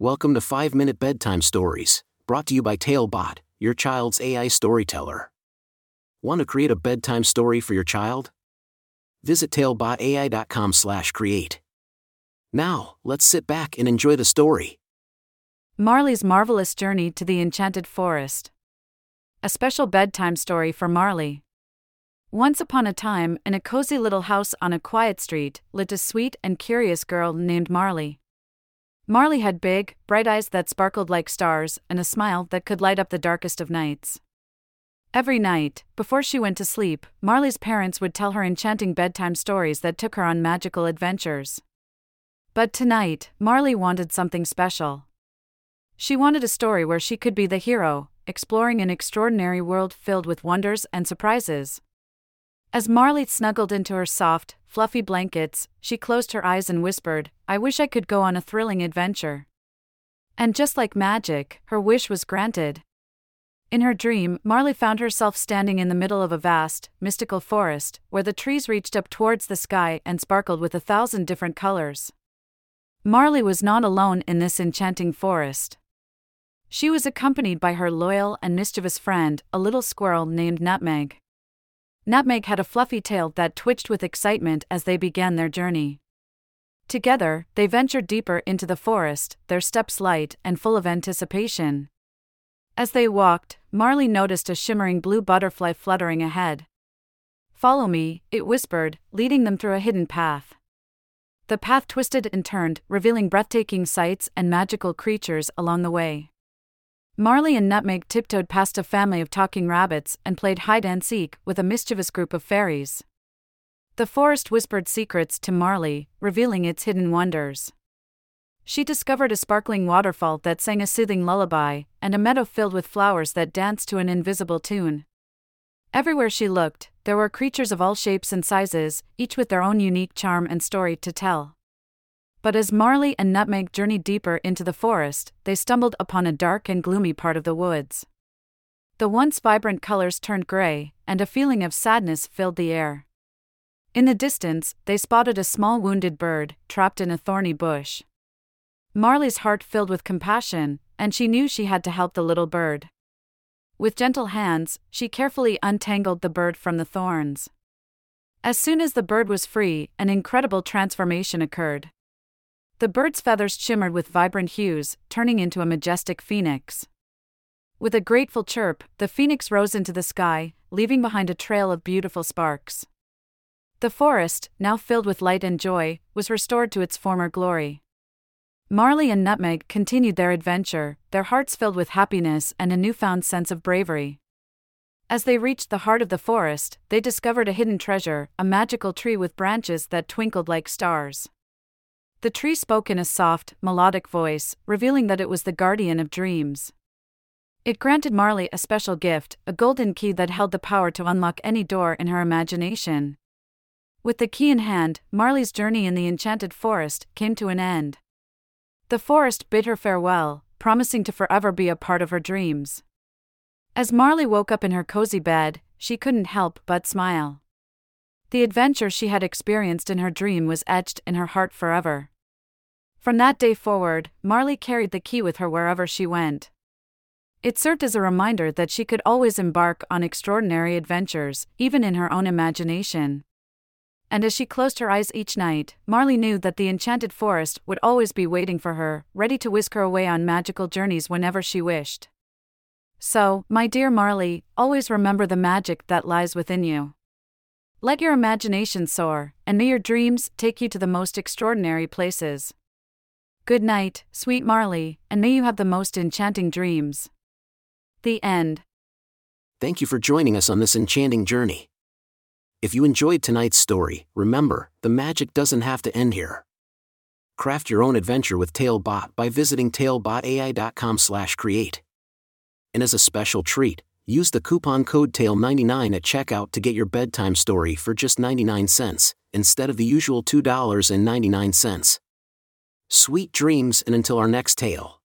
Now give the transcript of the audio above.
Welcome to 5 Minute Bedtime Stories, brought to you by Talebot, your child's AI storyteller. Want to create a bedtime story for your child? Visit talebotai.com/create. Now, let's sit back and enjoy the story. Marley's Marvelous Journey to the Enchanted Forest. A special bedtime story for Marley. Once upon a time, in a cozy little house on a quiet street, lived a sweet and curious girl named Marley. Marley had big, bright eyes that sparkled like stars and a smile that could light up the darkest of nights. Every night, before she went to sleep, Marley's parents would tell her enchanting bedtime stories that took her on magical adventures. But tonight, Marley wanted something special. She wanted a story where she could be the hero, exploring an extraordinary world filled with wonders and surprises. As Marley snuggled into her soft, fluffy blankets, she closed her eyes and whispered, I wish I could go on a thrilling adventure. And just like magic, her wish was granted. In her dream, Marley found herself standing in the middle of a vast, mystical forest, where the trees reached up towards the sky and sparkled with a thousand different colors. Marley was not alone in this enchanting forest. She was accompanied by her loyal and mischievous friend, a little squirrel named Nutmeg. Nutmeg had a fluffy tail that twitched with excitement as they began their journey. Together, they ventured deeper into the forest, their steps light and full of anticipation. As they walked, Marley noticed a shimmering blue butterfly fluttering ahead. Follow me, it whispered, leading them through a hidden path. The path twisted and turned, revealing breathtaking sights and magical creatures along the way. Marley and Nutmeg tiptoed past a family of talking rabbits and played hide and seek with a mischievous group of fairies. The forest whispered secrets to Marley, revealing its hidden wonders. She discovered a sparkling waterfall that sang a soothing lullaby, and a meadow filled with flowers that danced to an invisible tune. Everywhere she looked, there were creatures of all shapes and sizes, each with their own unique charm and story to tell. But as Marley and Nutmeg journeyed deeper into the forest, they stumbled upon a dark and gloomy part of the woods. The once vibrant colors turned gray, and a feeling of sadness filled the air. In the distance, they spotted a small wounded bird, trapped in a thorny bush. Marley's heart filled with compassion, and she knew she had to help the little bird. With gentle hands, she carefully untangled the bird from the thorns. As soon as the bird was free, an incredible transformation occurred. The bird's feathers shimmered with vibrant hues, turning into a majestic phoenix. With a grateful chirp, the phoenix rose into the sky, leaving behind a trail of beautiful sparks. The forest, now filled with light and joy, was restored to its former glory. Marley and Nutmeg continued their adventure, their hearts filled with happiness and a newfound sense of bravery. As they reached the heart of the forest, they discovered a hidden treasure, a magical tree with branches that twinkled like stars. The tree spoke in a soft, melodic voice, revealing that it was the guardian of dreams. It granted Marley a special gift, a golden key that held the power to unlock any door in her imagination. With the key in hand, Marley's journey in the enchanted forest came to an end. The forest bid her farewell, promising to forever be a part of her dreams. As Marley woke up in her cozy bed, she couldn't help but smile. The adventure she had experienced in her dream was etched in her heart forever. From that day forward, Marley carried the key with her wherever she went. It served as a reminder that she could always embark on extraordinary adventures, even in her own imagination. And as she closed her eyes each night, Marley knew that the enchanted forest would always be waiting for her, ready to whisk her away on magical journeys whenever she wished. So, my dear Marley, always remember the magic that lies within you. Let your imagination soar, and may your dreams take you to the most extraordinary places. Good night, sweet Marley, and may you have the most enchanting dreams. The end. Thank you for joining us on this enchanting journey. If you enjoyed tonight's story, remember, the magic doesn't have to end here. Craft your own adventure with Talebot by visiting talebotai.com/create. And as a special treat, use the coupon code TALE99 at checkout to get your bedtime story for just 99 cents instead of the usual $2.99. Sweet dreams and until our next tale.